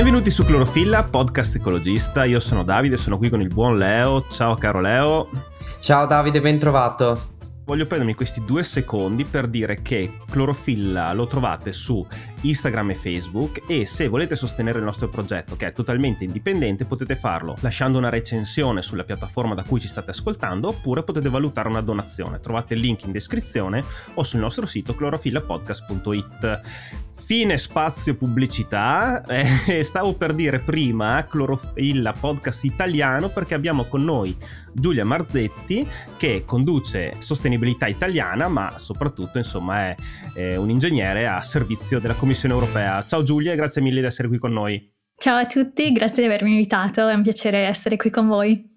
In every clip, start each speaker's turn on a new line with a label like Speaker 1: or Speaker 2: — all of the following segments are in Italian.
Speaker 1: Benvenuti su Clorofilla, podcast ecologista. Io sono Davide, sono qui con il buon Leo. Ciao caro Leo.
Speaker 2: Ciao Davide, ben trovato.
Speaker 1: Voglio prendermi questi due secondi per dire che Clorofilla lo trovate su Instagram e Facebook e se volete sostenere il nostro progetto che è totalmente indipendente potete farlo lasciando una recensione sulla piattaforma da cui ci state ascoltando oppure potete valutare una donazione. Trovate il link in descrizione o sul nostro sito clorofillapodcast.it fine spazio pubblicità. Eh, stavo per dire prima Clorofilla podcast italiano perché abbiamo con noi Giulia Marzetti che conduce sostenibilità italiana ma soprattutto insomma è, è un ingegnere a servizio della Commissione europea. Ciao Giulia grazie mille di essere qui con noi.
Speaker 3: Ciao a tutti, grazie di avermi invitato, è un piacere essere qui con voi.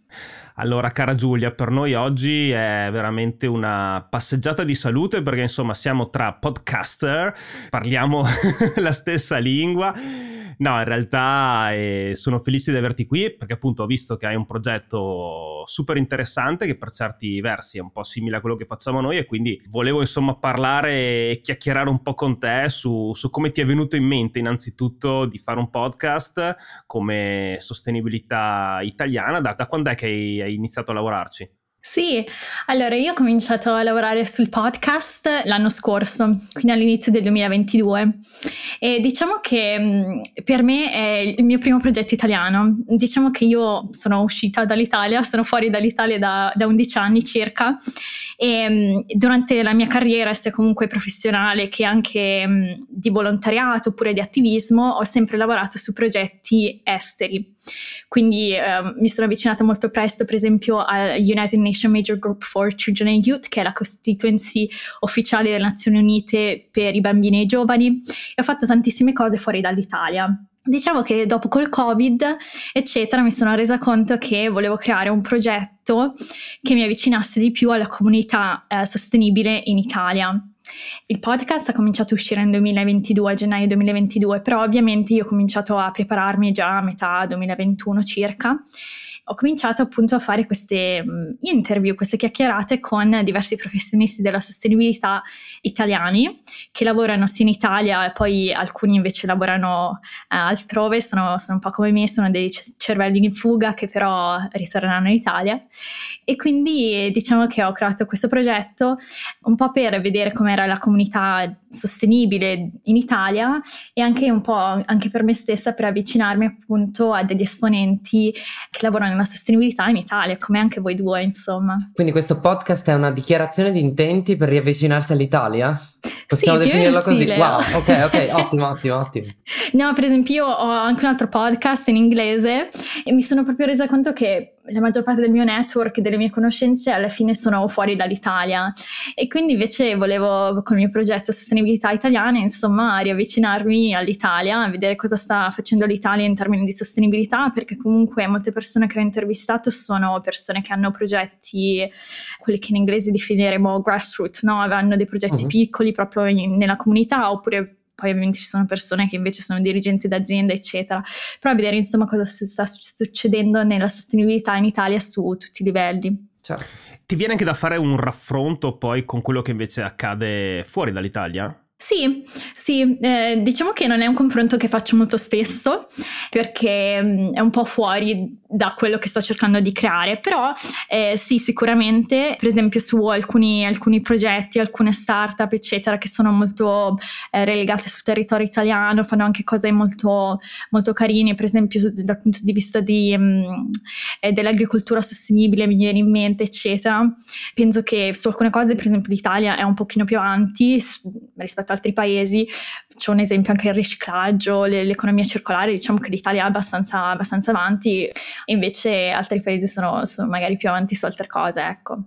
Speaker 1: Allora, cara Giulia, per noi oggi è veramente una passeggiata di salute perché insomma siamo tra podcaster, parliamo la stessa lingua No, in realtà eh, sono felice di averti qui perché appunto ho visto che hai un progetto super interessante che per certi versi è un po' simile a quello che facciamo noi e quindi volevo insomma parlare e chiacchierare un po' con te su, su come ti è venuto in mente innanzitutto di fare un podcast come sostenibilità italiana. Da, da quando è che hai, hai iniziato a lavorarci?
Speaker 3: Sì, allora io ho cominciato a lavorare sul podcast l'anno scorso, quindi all'inizio del 2022 e diciamo che per me è il mio primo progetto italiano. Diciamo che io sono uscita dall'Italia, sono fuori dall'Italia da, da 11 anni circa e durante la mia carriera, sia comunque professionale che anche di volontariato oppure di attivismo, ho sempre lavorato su progetti esteri. Quindi eh, mi sono avvicinata molto presto per esempio al United Nations Nation Major Group for Children and Youth, che è la constituency ufficiale delle Nazioni Unite per i bambini e i giovani, e ho fatto tantissime cose fuori dall'Italia. Diciamo che dopo col Covid, eccetera, mi sono resa conto che volevo creare un progetto che mi avvicinasse di più alla comunità eh, sostenibile in Italia. Il podcast ha cominciato a uscire nel 2022, a gennaio 2022, però ovviamente io ho cominciato a prepararmi già a metà 2021 circa ho cominciato appunto a fare queste mm, interview, queste chiacchierate con diversi professionisti della sostenibilità italiani che lavorano sia in Italia e poi alcuni invece lavorano eh, altrove, sono, sono, un po' come me, sono dei cervelli in fuga che però ritorneranno in Italia. E quindi diciamo che ho creato questo progetto un po' per vedere com'era la comunità sostenibile in Italia e anche un po' anche per me stessa per avvicinarmi appunto a degli esponenti che lavorano nella sostenibilità in Italia, come anche voi due, insomma.
Speaker 2: Quindi questo podcast è una dichiarazione di intenti per riavvicinarsi all'Italia? Possiamo sì, definirlo così? Wow, ok, ok, ottimo, ottimo, ottimo.
Speaker 3: No, per esempio io ho anche un altro podcast in inglese e mi sono proprio resa conto che la maggior parte del mio network e delle mie conoscenze alla fine sono fuori dall'Italia e quindi invece volevo con il mio progetto Sostenibilità Italiana insomma riavvicinarmi all'Italia, vedere cosa sta facendo l'Italia in termini di sostenibilità perché comunque molte persone che ho intervistato sono persone che hanno progetti, quelli che in inglese definiremo grassroots, no? hanno dei progetti uh-huh. piccoli proprio in, nella comunità oppure poi ovviamente ci sono persone che invece sono dirigenti d'azienda, eccetera, però vedere insomma cosa sta succedendo nella sostenibilità in Italia su tutti i livelli.
Speaker 1: Certo. Ti viene anche da fare un raffronto poi con quello che invece accade fuori dall'Italia?
Speaker 3: Sì, sì, eh, diciamo che non è un confronto che faccio molto spesso perché mm, è un po' fuori da quello che sto cercando di creare, però eh, sì, sicuramente, per esempio su alcuni, alcuni, progetti, alcune start-up, eccetera, che sono molto eh, relegate sul territorio italiano, fanno anche cose molto, molto carine, per esempio dal punto di vista di, mh, mm, eh, dell'agricoltura sostenibile, mi viene in mente, eccetera. Penso che su alcune cose, per esempio l'Italia è un pochino più avanti rispetto a altri paesi, c'è un esempio anche il riciclaggio, le, l'economia circolare, diciamo che l'Italia è abbastanza, abbastanza avanti invece altri paesi sono, sono, magari più avanti su altre cose, ecco.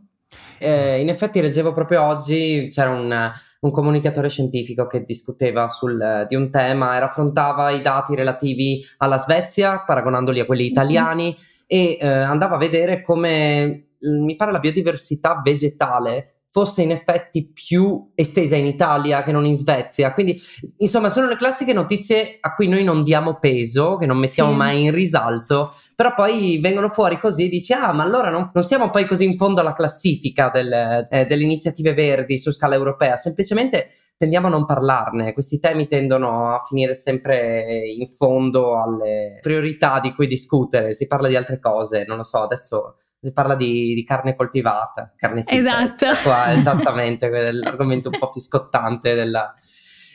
Speaker 2: Eh, in effetti leggevo proprio oggi, c'era un, un comunicatore scientifico che discuteva sul, di un tema e raffrontava i dati relativi alla Svezia, paragonandoli a quelli mhm. italiani, mm-hmm. e eh, andava a vedere come, mi pare, la biodiversità vegetale fosse in effetti più estesa in Italia che non in Svezia. Quindi, insomma, sono le classiche notizie a cui noi non diamo peso, che non mettiamo sì. mai in risalto, però poi vengono fuori così e dici, ah, ma allora non, non, siamo poi così in fondo alla classifica del, eh, delle iniziative verdi su scala europea, semplicemente tendiamo a non parlarne, questi temi tendono a finire sempre in fondo alle priorità di cui discutere, si parla di altre cose, non lo so, adesso parla di, di carne coltivata, carne
Speaker 3: sintetica,
Speaker 2: esatto. qua esattamente, l'argomento un po' più scottante della...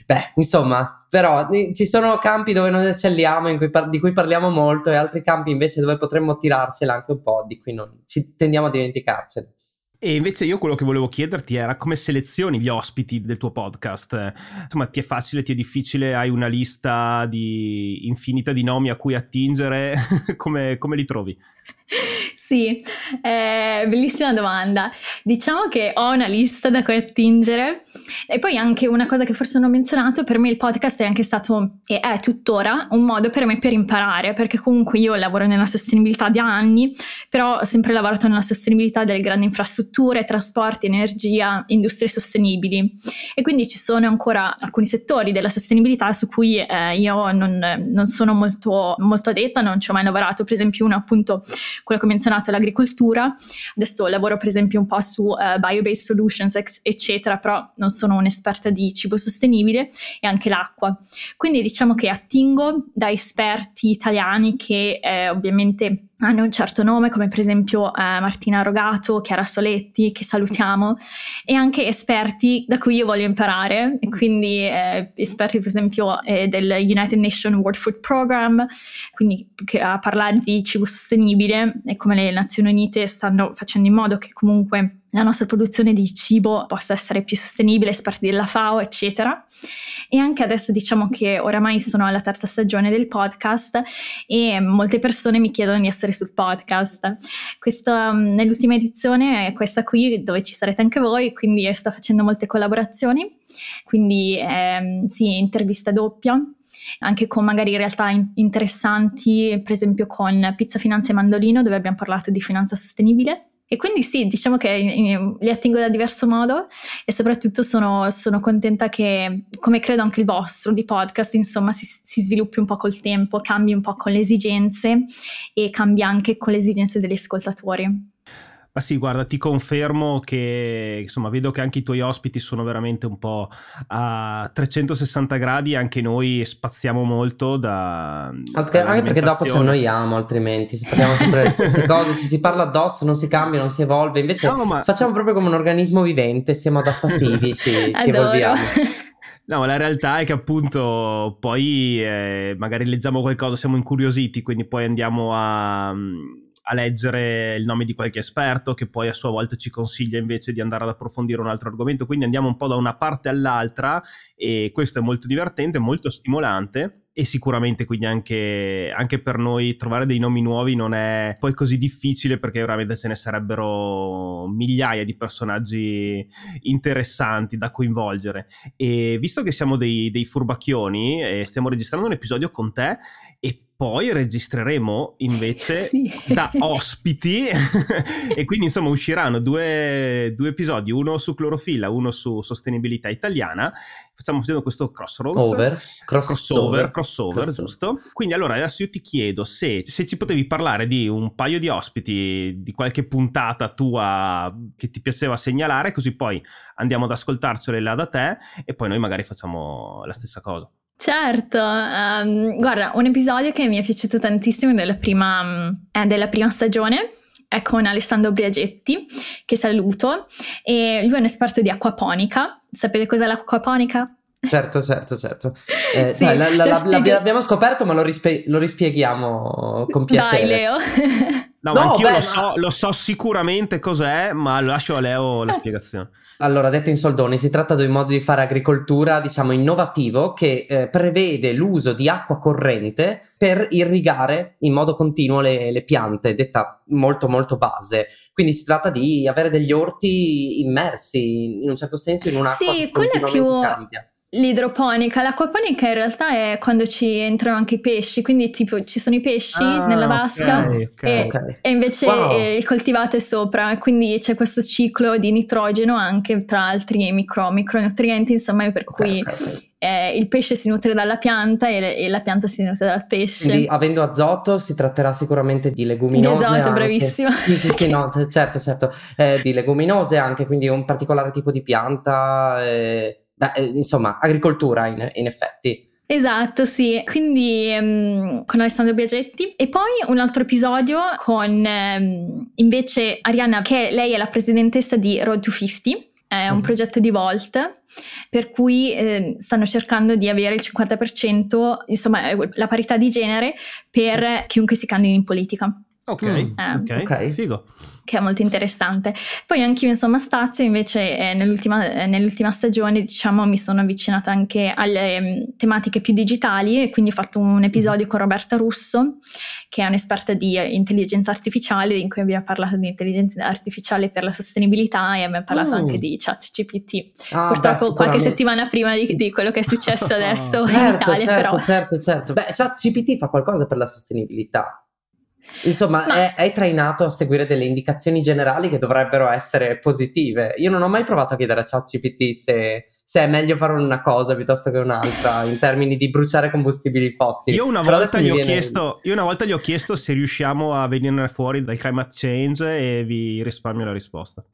Speaker 2: Beh, insomma, però ci sono campi dove noi eccelliamo, cui par- di cui parliamo molto, e altri campi invece dove potremmo tirarcela anche un po', di cui non ci tendiamo a dimenticarcene.
Speaker 1: E invece io quello che volevo chiederti era come selezioni gli ospiti del tuo podcast? Insomma, ti è facile, ti è difficile, hai una lista di infinita di nomi a cui attingere, come, come li trovi?
Speaker 3: Sì, eh, bellissima domanda. Diciamo che ho una lista da cui attingere e poi anche una cosa che forse non ho menzionato, per me il podcast è anche stato e è tuttora un modo per me per imparare, perché comunque io lavoro nella sostenibilità da anni, però ho sempre lavorato nella sostenibilità delle grandi infrastrutture, trasporti, energia, industrie sostenibili e quindi ci sono ancora alcuni settori della sostenibilità su cui eh, io non, non sono molto, molto adetta, non ci ho mai lavorato, per esempio uno appunto quello che ho menzionato, l'agricoltura. Adesso lavoro per esempio un po' su uh, bio-based solutions, ex- eccetera, però non sono un'esperta di cibo sostenibile e anche l'acqua. Quindi diciamo che attingo da esperti italiani che eh, ovviamente hanno un certo nome, come per esempio eh, Martina Rogato, Chiara Soletti, che salutiamo, e anche esperti da cui io voglio imparare, quindi eh, esperti per esempio eh, del United Nations World Food Program, quindi a parlare di cibo sostenibile e come le Nazioni Unite stanno facendo in modo che comunque la nostra produzione di cibo possa essere più sostenibile, esperti della FAO, eccetera. E anche adesso diciamo che oramai sono alla terza stagione del podcast e molte persone mi chiedono di essere sul podcast. Questa, mm, nell'ultima edizione è questa qui dove ci sarete anche voi, quindi sto facendo molte collaborazioni, quindi ehm, sì, intervista doppia anche con magari realtà in- interessanti, per esempio con Pizza Finanza e Mandolino, dove abbiamo parlato di finanza sostenibile. E quindi sì, diciamo che li attingo da diverso modo e soprattutto sono, sono, contenta che, come credo anche il vostro di podcast, insomma, si, si, sviluppi un po' col tempo, cambi un po' con le esigenze e cambi anche con le esigenze degli ascoltatori.
Speaker 1: Ma sì, guarda, ti confermo che insomma vedo che anche i tuoi ospiti sono veramente un po' a 360 gradi, anche noi spaziamo molto da...
Speaker 2: Anche, anche perché dopo ci annoiamo altrimenti, se parliamo sempre le stesse cose, ci si parla addosso, non si cambia, non si evolve, invece no, ma... facciamo proprio come un organismo vivente, siamo adattativi, ci, ci evolviamo.
Speaker 1: No, la realtà è che appunto poi eh, magari leggiamo qualcosa, siamo incuriositi, quindi poi andiamo a a leggere il nome di qualche esperto che poi a sua volta ci consiglia invece di andare ad approfondire un altro argomento, quindi andiamo un po' da una parte all'altra e questo è molto divertente, molto stimolante e sicuramente quindi anche, anche, per noi trovare dei nomi nuovi non è poi così difficile perché veramente ce ne sarebbero migliaia di personaggi interessanti da coinvolgere e visto che siamo dei, dei furbacchioni e stiamo registrando un episodio con te e poi registreremo invece sì. da ospiti e quindi insomma usciranno due, due, episodi, uno su clorofilla, uno su sostenibilità italiana. Facciamo facendo questo crossroads.
Speaker 2: Over.
Speaker 1: Crossover. Crossover, crossover, giusto. Quindi allora adesso io ti chiedo se, se ci potevi parlare di un paio di ospiti, di qualche puntata tua che ti piaceva segnalare, così poi andiamo ad ascoltarcele là da te e poi noi magari facciamo la stessa cosa.
Speaker 3: Certo, um, guarda, un episodio che mi è piaciuto tantissimo della prima, eh, della prima stagione è con Alessandro Briagetti, che saluto, e lui è un esperto di acquaponica. Sapete cos'è l'acquaponica?
Speaker 2: Certo, certo, certo. Eh, sì, cioè, la, la, la, l'abbiamo scoperto, ma lo, rispe- lo, rispieghiamo con piacere.
Speaker 3: Dai, Leo.
Speaker 1: No, no anch'io beh, lo, so, ma... lo, so, sicuramente cos'è, ma lascio a Leo la spiegazione.
Speaker 2: Allora, detto in soldoni, si tratta di un modo di fare agricoltura, diciamo, innovativo che eh, prevede l'uso di acqua corrente per irrigare in modo continuo le, le, piante, detta molto molto base. Quindi si tratta di avere degli orti immersi in un certo senso in un'acqua sì, che continuamente più... cambia
Speaker 3: L'idroponica, l'acquaponica in realtà è quando ci entrano anche i pesci, quindi tipo ci sono i pesci
Speaker 1: Ah,
Speaker 3: nella vasca
Speaker 1: ok, ok.
Speaker 3: e,
Speaker 2: Ok.
Speaker 3: e invece
Speaker 2: Wow.
Speaker 3: eh, il coltivato è sopra, quindi c'è questo ciclo di nitrogeno anche tra altri micro, micronutrienti, insomma, per cui eh, il pesce si nutre dalla pianta e, e la pianta si nutre dal pesce.
Speaker 2: Quindi avendo azoto si tratterà sicuramente di leguminose.
Speaker 3: Di azoto,
Speaker 2: anche.
Speaker 3: bravissima.
Speaker 2: Sì, sì, sì, no, certo, certo. Eh, di leguminose anche, quindi un particolare tipo di pianta. Eh, beh, eh, insomma, agricoltura in, in effetti.
Speaker 3: Esatto, sì, quindi ehm, con Alessandro Biagetti. E poi un altro episodio con ehm, invece Arianna, che lei è la presidentessa di Road to 50, è un
Speaker 2: Mhm.
Speaker 3: progetto di Volt per cui ehm, stanno cercando di avere il 50%, insomma eh, la parità di genere per chiunque si candidi in politica,
Speaker 1: Ok,
Speaker 2: Mm.
Speaker 1: ok,
Speaker 2: Ok.
Speaker 1: figo.
Speaker 3: che è molto interessante. Poi anche io insomma spazio, invece eh, nell'ultima, eh, nell'ultima stagione diciamo mi sono avvicinata anche alle mm, tematiche più digitali e quindi ho fatto un episodio con Roberta Russo che è un'esperta di eh, intelligenza artificiale in cui abbiamo parlato di intelligenza artificiale per la sostenibilità e abbiamo parlato
Speaker 2: Mm.
Speaker 3: anche di chat GPT.
Speaker 2: Ah,
Speaker 3: Purtroppo
Speaker 2: beh,
Speaker 3: qualche settimana prima di, di quello che è successo adesso in
Speaker 2: Certo,
Speaker 3: Italia
Speaker 2: certo,
Speaker 3: però.
Speaker 2: certo, certo. Beh, ChatGPT fa qualcosa per la sostenibilità. Insomma,
Speaker 3: Ma-
Speaker 2: è, è trainato a seguire delle indicazioni generali che dovrebbero essere positive. Io non ho mai provato a chiedere a ChatGPT se, se è meglio fare una cosa piuttosto che un'altra in termini di bruciare combustibili fossili.
Speaker 1: Io una, volta gli ho
Speaker 2: viene-
Speaker 1: chiesto, io una volta gli ho chiesto se riusciamo a venire fuori dal climate change e vi risparmio la risposta.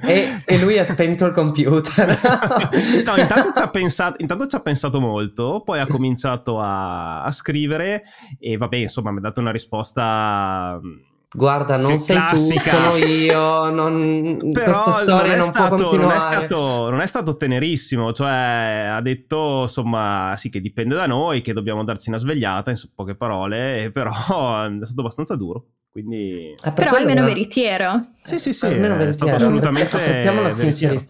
Speaker 2: E, e lui ha spento il computer.
Speaker 1: no, intanto ci, ha pensato, intanto ci ha pensato molto, poi ha cominciato a, a scrivere e vabbè, insomma, mi ha dato una risposta mm,
Speaker 2: Guarda, non
Speaker 1: Che
Speaker 2: sei
Speaker 1: classica.
Speaker 2: tu, sono io. Non,
Speaker 1: però
Speaker 2: questa storia
Speaker 1: non, è
Speaker 2: non, può
Speaker 1: stato, non, è stato, non è stato tenerissimo, cioè ha detto insomma sì che dipende da noi, che dobbiamo darci una svegliata, in poche parole, e però è stato abbastanza duro, quindi...
Speaker 2: È per
Speaker 3: Però almeno
Speaker 2: che-
Speaker 3: veritiero.
Speaker 1: Sì, sì, sì,
Speaker 2: almeno
Speaker 1: è stato
Speaker 2: veritiero.
Speaker 1: assolutamente
Speaker 2: Apprezziamo la
Speaker 1: veritiero.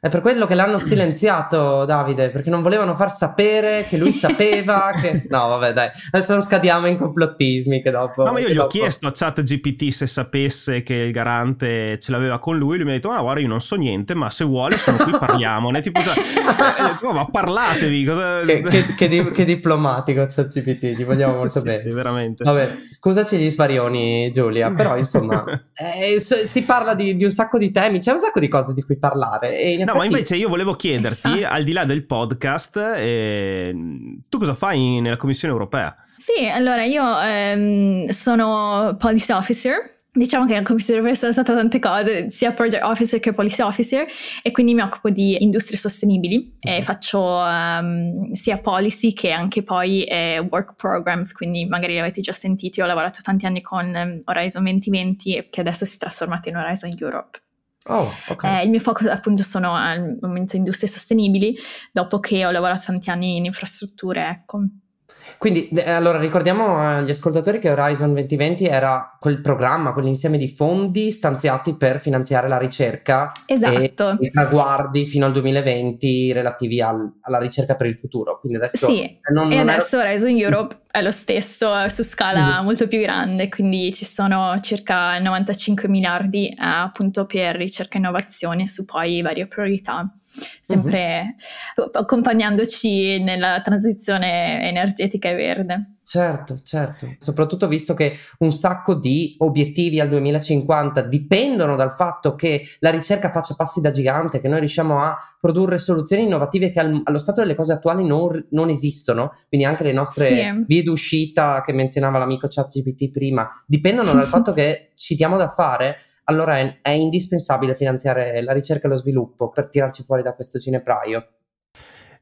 Speaker 2: È per quello che l'hanno silenziato, Davide, perché non volevano far sapere che lui sapeva che... No, vabbè, dai, adesso non scadiamo in complottismi che dopo...
Speaker 1: No, ma io gli ho
Speaker 2: dopo-
Speaker 1: chiesto a ChatGPT se sapesse che il garante ce l'aveva con lui. Lui mi ha detto: Ma guarda, io non so niente, ma se vuole sono qui, parliamone. tipo, cioè, eh, oh, ma parlatevi. Cosa...
Speaker 2: Che, che- che di- che diplomatico ChatGPT, ci vogliamo molto
Speaker 1: Sì,
Speaker 2: bene.
Speaker 1: sì, veramente.
Speaker 2: Vabbè, scusaci gli svarioni, Giulia, però insomma, eh, si parla di, di un sacco di temi, c'è un sacco di cose di cui parlare. E in
Speaker 1: No, ma
Speaker 2: effetti-
Speaker 1: invece io volevo chiederti, al di là del podcast, eh, tu cosa fai nella Commissione europea?
Speaker 3: Sì, allora io ehm, sono policy officer. Diciamo che nella commissione europea sono stata tante cose, sia project officer che policy officer, e quindi mi occupo di industrie sostenibili e faccio ehm, sia policy che anche poi eh, work programs, quindi magari li avete già sentiti, ho lavorato tanti anni con ehm, Horizon 2020 e che adesso si è trasformato in Horizon Europe.
Speaker 2: Oh, ok.
Speaker 3: Eh, il mio focus appunto sono al momento industrie sostenibili, dopo che ho lavorato tanti anni in infrastrutture, ecco.
Speaker 2: Quindi, allora ricordiamo agli ascoltatori che Horizon 2020 era quel programma, quell'insieme di fondi stanziati per finanziare la ricerca
Speaker 3: Esatto.
Speaker 2: e i traguardi fino al 2020 relativi al- alla ricerca per il futuro. Quindi adesso
Speaker 3: Sì,
Speaker 2: non,
Speaker 3: e
Speaker 2: non
Speaker 3: adesso Horizon Europe è lo stesso su scala
Speaker 2: Mhm.
Speaker 3: molto più grande, quindi ci sono circa 95 miliardi eh, appunto per ricerca e innovazione su poi varie priorità, sempre co- accompagnandoci nella transizione energetica e verde.
Speaker 2: Certo, certo. Soprattutto visto che un sacco di obiettivi al 2050 dipendono dal fatto che la ricerca faccia passi da gigante, che noi riusciamo a produrre soluzioni innovative che al- allo stato delle cose attuali non, non esistono, quindi anche le nostre
Speaker 3: Sì.
Speaker 2: vie d'uscita che menzionava l'amico ChatGPT prima, dipendono dal fatto che ci diamo da fare. Allora è, è indispensabile finanziare la ricerca e lo sviluppo per tirarci fuori da questo cinepraio.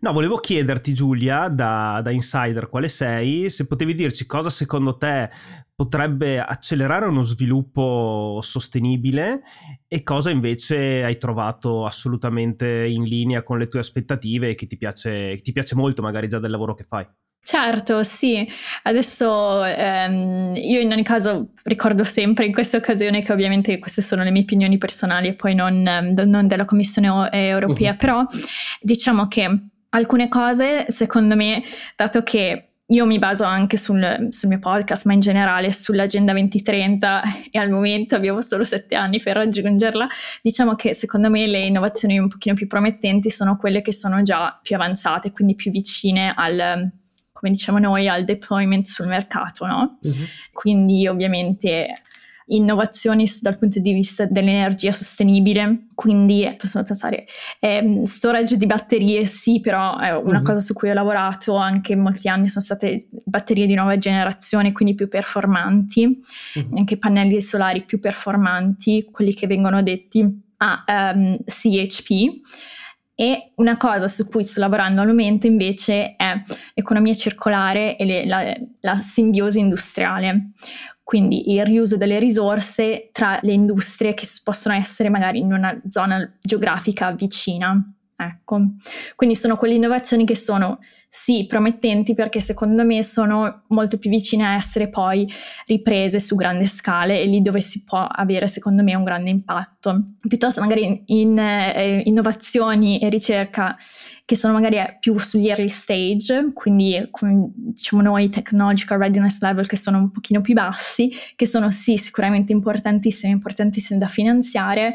Speaker 1: No, volevo chiederti, Giulia, da, da insider quale sei, se potevi dirci cosa secondo te potrebbe accelerare uno sviluppo sostenibile e cosa invece hai trovato assolutamente in linea con le tue aspettative e che ti piace, che ti piace molto magari già del lavoro che fai.
Speaker 3: Certo, sì. Adesso ehm, io in ogni caso ricordo sempre in questa occasione che ovviamente queste sono le mie opinioni personali e poi non, non della Commissione europea,
Speaker 2: Mhm.
Speaker 3: però diciamo che alcune cose, secondo me, dato che io mi baso anche sul, sul, mio podcast, ma in generale sull'Agenda 2030 e al momento abbiamo solo sette anni per raggiungerla. Diciamo che secondo me le innovazioni un pochino più promettenti sono quelle che sono già più avanzate, quindi più vicine al, come diciamo noi, al deployment sul mercato, no? Uh-huh. Quindi ovviamente innovazioni dal punto di vista dell'energia sostenibile, quindi possiamo pensare eh, storage di batterie sì, però è una mm-hmm. cosa su cui ho lavorato anche molti anni, sono state batterie di nuova generazione, quindi più performanti, mm-hmm. anche pannelli solari più performanti, quelli che vengono detti a um, CHP. E una cosa su cui sto lavorando al momento invece è l'economia circolare e le, la, la simbiosi industriale quindi il riuso delle risorse tra le industrie che possono essere magari in una zona geografica vicina. Ecco, quindi sono quelle innovazioni che sono sì promettenti perché secondo me sono molto più vicine a essere poi riprese su grande scale e lì dove si può avere secondo me un grande impatto. Piuttosto magari in, eh, innovazioni e ricerca che sono magari eh, più sugli early stage, quindi come diciamo noi technological readiness level che sono un pochino più bassi, che sono sì sicuramente importantissimi, importantissimi da finanziare,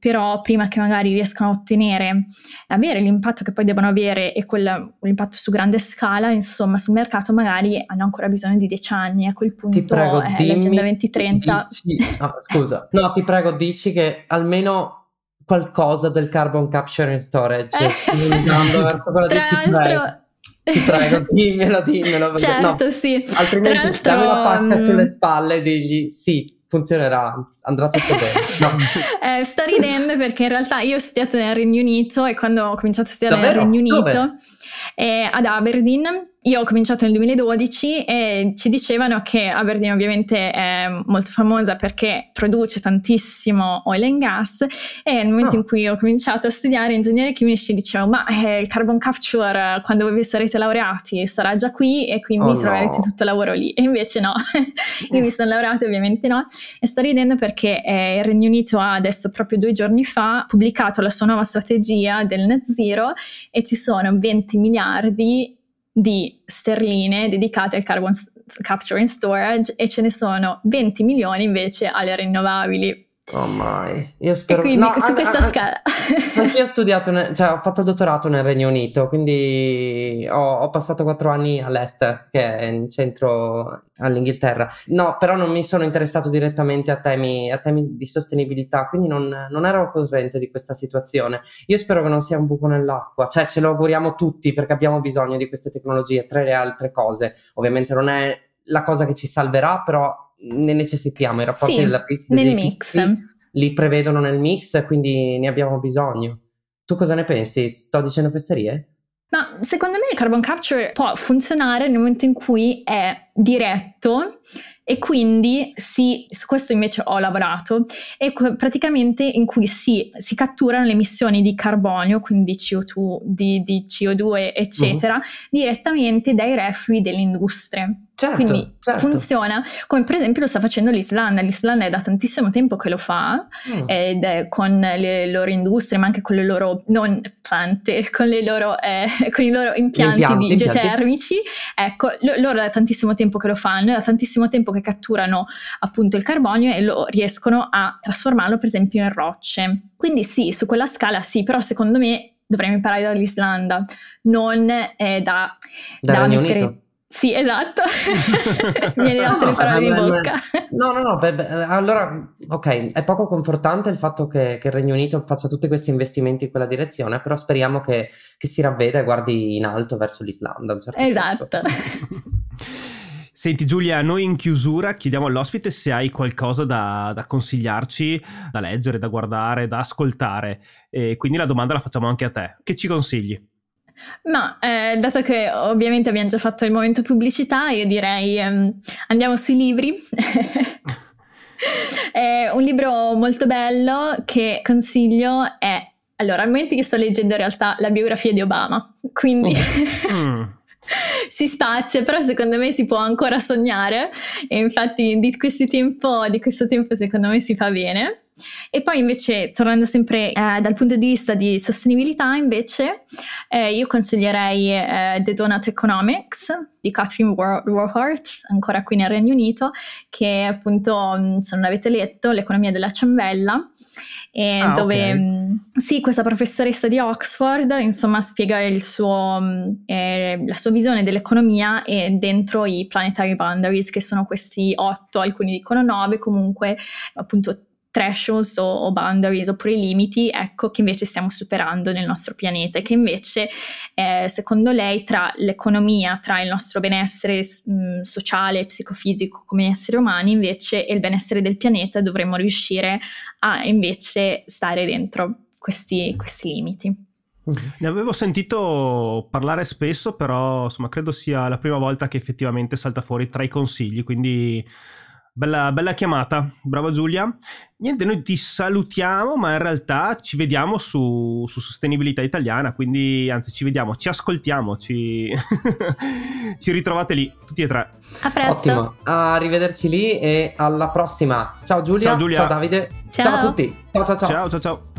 Speaker 3: però prima che magari riescano a ottenere, avere l'impatto che poi devono avere e quel, l'impatto su grande scala, insomma, sul mercato magari hanno ancora bisogno di dieci anni. A quel punto
Speaker 2: ti prego,
Speaker 3: è
Speaker 2: dimmi,
Speaker 3: l'agenda 2030.
Speaker 2: Dici, no, scusa, no, ti prego, dici che almeno qualcosa del carbon capture and storage eh. andando verso quella di ti prego. Ti prego, dimmelo, dimmelo.
Speaker 3: Certo, no, sì.
Speaker 2: Altrimenti dammi una pacca um... sulle spalle e digli sì, funzionerà, andrà tutto bene. No.
Speaker 3: eh, sto ridendo perché in realtà io ho studiato nel Regno Unito e quando ho cominciato a studiare Davvero? nel Regno Unito eh, ad Aberdeen io ho cominciato nel 2012 e ci dicevano che Aberdeen ovviamente è molto famosa perché produce tantissimo oil and gas e nel momento oh. in cui ho cominciato a studiare ingegnere chimici dicevo ma eh, il carbon capture quando voi sarete laureati sarà già qui e quindi oh troverete no. tutto il lavoro lì e invece no, io mi sono laureata ovviamente no e sto ridendo perché eh, il Regno Unito ha adesso proprio due giorni fa pubblicato la sua nuova strategia del net zero e ci sono 20 miliardi di sterline dedicate al carbon capture and storage e ce ne sono 20 milioni invece alle rinnovabili.
Speaker 2: Oh mai, io spero...
Speaker 3: E quindi no, su an- questa an- scala...
Speaker 2: Anche ho studiato, nel, cioè ho fatto il dottorato nel Regno Unito, quindi ho, ho, passato quattro anni all'est, che è in centro all'Inghilterra. No, però non mi sono interessato direttamente a temi, a temi di sostenibilità, quindi non, non ero corrente di questa situazione. Io spero che non sia un buco nell'acqua, cioè ce lo auguriamo tutti perché abbiamo bisogno di queste tecnologie, tra le altre cose. Ovviamente non è la cosa che ci salverà, però ne necessitiamo, i rapporti
Speaker 3: sì,
Speaker 2: della
Speaker 3: nel mix.
Speaker 2: Li prevedono nel mix, quindi ne abbiamo bisogno. Tu cosa ne pensi? Sto dicendo fesserie?
Speaker 3: Ma secondo me il carbon capture può funzionare nel momento in cui è diretto e quindi si, su questo invece ho lavorato, e praticamente in cui si, si catturano le emissioni di carbonio, quindi CO2, di, di CO2 eccetera, uh-huh. direttamente dai reflui delle industrie.
Speaker 2: Certo,
Speaker 3: Quindi
Speaker 2: certo.
Speaker 3: funziona, come per esempio lo sta facendo l'Islanda. L'Islanda è da tantissimo tempo che lo fa, mm. ed è con le loro industrie, ma anche con le loro non piante, con, le loro, eh, con i loro impianti, impianti geotermici. Ecco, lo, loro da tantissimo tempo che lo fanno, è da tantissimo tempo che catturano appunto il carbonio e lo riescono a trasformarlo per esempio in rocce. Quindi sì, su quella scala sì, però secondo me dovremmo imparare dall'Islanda, non eh, da,
Speaker 2: da, da mettere
Speaker 3: sì, esatto. Mi hai dato no, le parole di bocca.
Speaker 2: No, no, no, beh, beh, allora, ok, è poco confortante il fatto che, che, il Regno Unito faccia tutti questi investimenti in quella direzione, però speriamo che, che si ravveda e guardi in alto verso l'Islanda.
Speaker 3: Certo esatto.
Speaker 1: Senti Giulia, noi in chiusura chiediamo all'ospite se hai qualcosa da, da, consigliarci, da leggere, da guardare, da ascoltare. E quindi la domanda la facciamo anche a te. Che ci consigli?
Speaker 3: Ma eh, dato che ovviamente abbiamo già fatto il momento pubblicità, io direi um, andiamo sui libri. un libro molto bello che consiglio è, allora al momento io sto leggendo in realtà la biografia di Obama, quindi... Mm. si spazia, però secondo me si può ancora sognare e infatti di questo tempo, di questo tempo secondo me si fa bene. E poi invece, tornando sempre eh, dal punto di vista di sostenibilità, invece, eh, io consiglierei eh, The Donut Economics di Catherine Warhart, ancora qui nel Regno Unito, che appunto, mm, se non l'avete letto, l'economia della ciambella, ah, dove okay. Mm, sì, questa professoressa di Oxford, insomma, spiega suo, mm, eh, la sua visione dell'economia e dentro i planetary boundaries, che sono questi otto, alcuni dicono nove, comunque appunto thresholds o, o, boundaries oppure i limiti, ecco, che invece stiamo superando nel nostro pianeta e che invece, eh, secondo lei, tra l'economia, tra il nostro benessere mh, mm, sociale, psicofisico come esseri umani, invece, e il benessere del pianeta, dovremmo riuscire a invece stare dentro questi, questi limiti.
Speaker 1: Ne avevo sentito parlare spesso, però insomma credo sia la prima volta che effettivamente salta fuori tra i consigli, quindi Bella, bella, chiamata, brava Giulia. Niente, noi ti salutiamo, ma in realtà ci vediamo su, su Sostenibilità Italiana, quindi anzi ci vediamo, ci ascoltiamo, ci, ci ritrovate lì, tutti e tre.
Speaker 3: A presto.
Speaker 2: Ottimo, arrivederci lì e alla prossima. Ciao Giulia, ciao, Giulia. ciao Davide, ciao. ciao a tutti. Ciao ciao ciao.
Speaker 1: Ciao ciao ciao.